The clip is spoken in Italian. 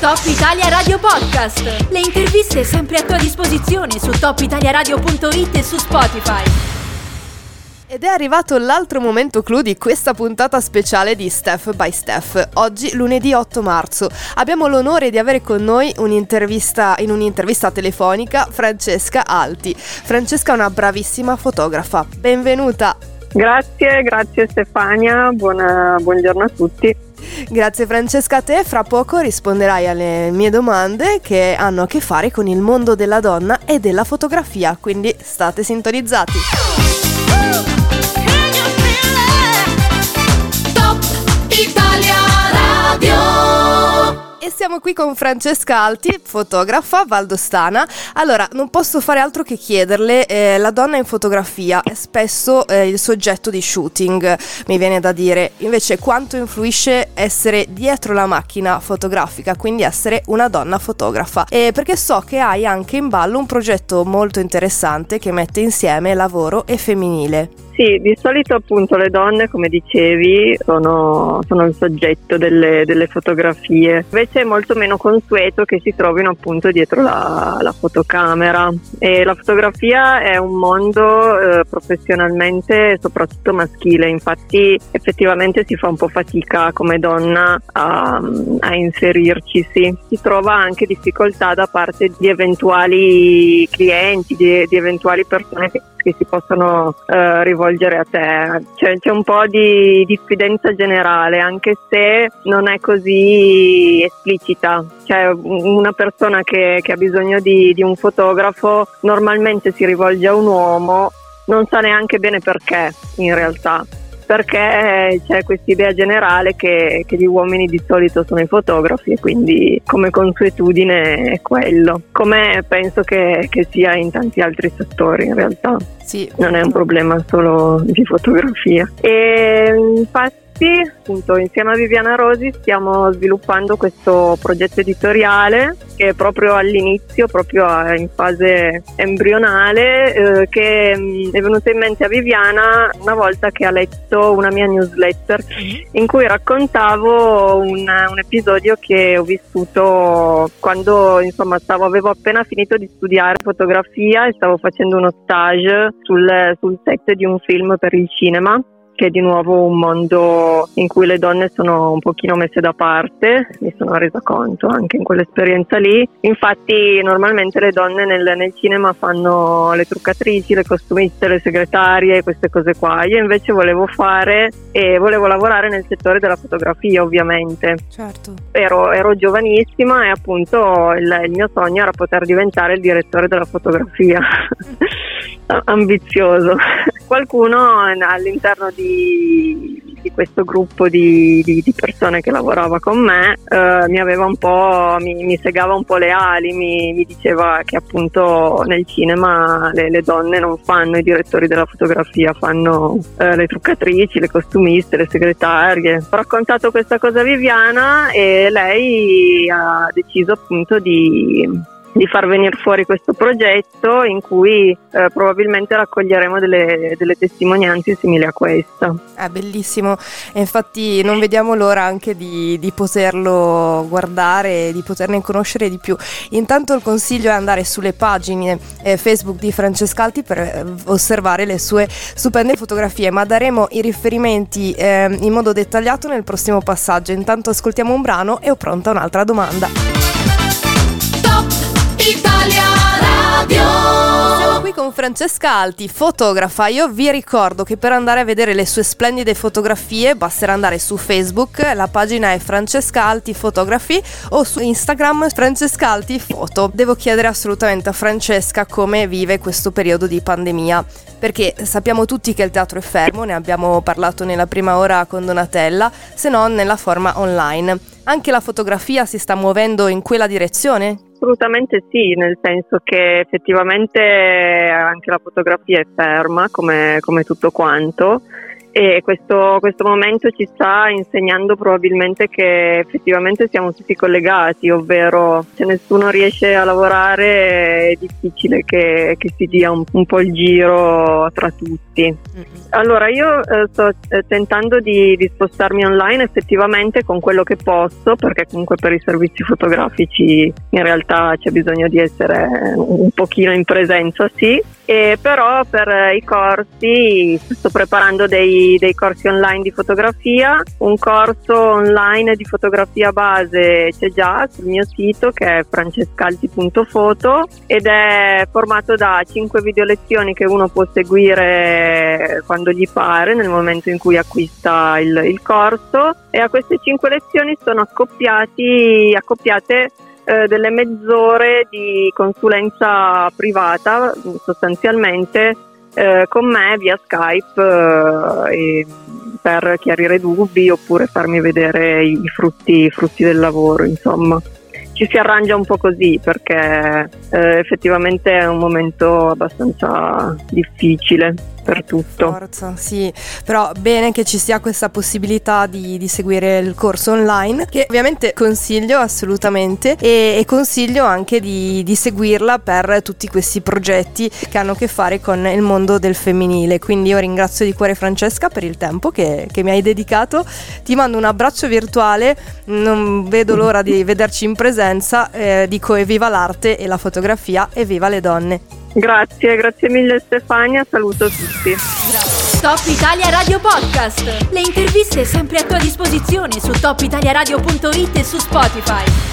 Top Italia Radio Podcast. Le interviste sempre a tua disposizione su topitaliaradio.it e su Spotify. Ed è arrivato l'altro momento clou di questa puntata speciale di Steph by Steph. Oggi, lunedì 8 marzo, abbiamo l'onore di avere con noi un'intervista, in un'intervista telefonica Francesca Alti. Francesca è una bravissima fotografa. Benvenuta! Grazie, grazie Stefania, Buona, buongiorno a tutti. Grazie Francesca a te, fra poco risponderai alle mie domande che hanno a che fare con il mondo della donna e della fotografia, quindi state sintonizzati. Italia Radio. E siamo qui con Francesca Alti, fotografa valdostana. Allora, non posso fare altro che chiederle, eh, la donna in fotografia è spesso eh, il soggetto di shooting, mi viene da dire, invece quanto influisce essere dietro la macchina fotografica, quindi essere una donna fotografa? E perché so che hai anche in ballo un progetto molto interessante che mette insieme lavoro e femminile. Sì, di solito appunto le donne, come dicevi, sono, sono il soggetto delle, delle, fotografie. Invece è molto meno consueto che si trovino appunto dietro la, la fotocamera. E la fotografia è un mondo eh, professionalmente soprattutto maschile, infatti effettivamente si fa un po' fatica come donna a, a inserirci. Sì. Si trova anche difficoltà da parte di eventuali clienti, di, di eventuali persone che che si possono eh, rivolgere a te. Cioè, c'è un po' di diffidenza generale, anche se non è così esplicita. Cioè, una persona che, che ha bisogno di, di un fotografo normalmente si rivolge a un uomo, non sa neanche bene perché in realtà perché c'è questa idea generale che, che, gli uomini di solito sono i fotografi e quindi come consuetudine è quello, come penso che, che sia in tanti altri settori in realtà. Sì. Non è un problema solo di fotografia. E infatti ragazzi, appunto insieme a Viviana Rosi stiamo sviluppando questo progetto editoriale che è proprio all'inizio, proprio in fase embrionale, eh, che mh, è venuto in mente a Viviana una volta che ha letto una mia newsletter in cui raccontavo un, un episodio che ho vissuto quando insomma stavo, avevo appena finito di studiare fotografia e stavo facendo uno stage sul, sul set di un film per il cinema che è di nuovo un mondo in cui le donne sono un pochino messe da parte, mi sono resa conto anche in quell'esperienza lì. Infatti normalmente le donne nel, nel cinema fanno le truccatrici, le costumiste, le segretarie, queste cose qua. Io invece volevo fare e volevo lavorare nel settore della fotografia ovviamente. Certo. Ero, ero giovanissima e appunto il, il mio sogno era poter diventare il direttore della fotografia. ambizioso. Qualcuno all'interno di, di questo gruppo di, di, di, persone che lavorava con me eh, mi aveva un po', mi, mi, segava un po' le ali, mi, mi diceva che appunto nel cinema le, le, donne non fanno i direttori della fotografia, fanno eh, le truccatrici, le costumiste, le segretarie. Ho raccontato questa cosa a Viviana e lei ha deciso appunto di di far venire fuori questo progetto in cui eh, probabilmente raccoglieremo delle, delle, testimonianze simili a questa. È bellissimo e infatti non vediamo l'ora anche di, di poterlo guardare, di poterne conoscere di più. Intanto il consiglio è andare sulle pagine eh, Facebook di Francescalti per eh, osservare le sue stupende fotografie, ma daremo i riferimenti eh, in modo dettagliato nel prossimo passaggio. Intanto ascoltiamo un brano e ho pronta un'altra domanda. Italia Radio. Siamo qui con Francesca Alti, fotografa. Io vi ricordo che per andare a vedere le sue splendide fotografie basterà andare su Facebook, la pagina è Francesca Alti Fotografi o su Instagram Francesca Alti Foto. Devo chiedere assolutamente a Francesca come vive questo periodo di pandemia perché sappiamo tutti che il teatro è fermo, ne abbiamo parlato nella prima ora con Donatella, se non nella forma online. Anche la fotografia si sta muovendo in quella direzione? Assolutamente sì, nel senso che effettivamente anche la fotografia è ferma come, come tutto quanto e questo, questo, momento ci sta insegnando probabilmente che effettivamente siamo tutti collegati, ovvero se nessuno riesce a lavorare è difficile che, che si dia un, un, po' il giro tra tutti. Allora io eh, sto eh, tentando di, di, spostarmi online effettivamente con quello che posso, perché comunque per i servizi fotografici in realtà c'è bisogno di essere un pochino in presenza, sì, e però per i corsi sto preparando dei, dei, corsi online di fotografia, un corso online di fotografia base c'è già sul mio sito che è francescalti.foto ed è formato da 5 video lezioni che uno può seguire quando gli pare nel momento in cui acquista il, il corso. E a queste 5 lezioni sono accoppiate eh, delle mezz'ore di consulenza privata sostanzialmente eh, con me via Skype eh, per chiarire dubbi oppure farmi vedere i frutti, i frutti del lavoro insomma. Ci si arrangia un po' così perché eh, effettivamente è un momento abbastanza difficile tutto. Forza, sì, però bene che ci sia questa possibilità di, di seguire il corso online, che ovviamente consiglio assolutamente e, e consiglio anche di, di, seguirla per tutti questi progetti che hanno a che fare con il mondo del femminile. Quindi io ringrazio di cuore Francesca per il tempo che, che mi hai dedicato, ti mando un abbraccio virtuale, non vedo l'ora di vederci in presenza, eh, dico evviva l'arte e la fotografia, evviva le donne. Grazie, grazie mille Stefania, saluto tutti. Top Italia Radio Podcast. Le interviste sempre a tua disposizione su topitaliaradio.it e su Spotify.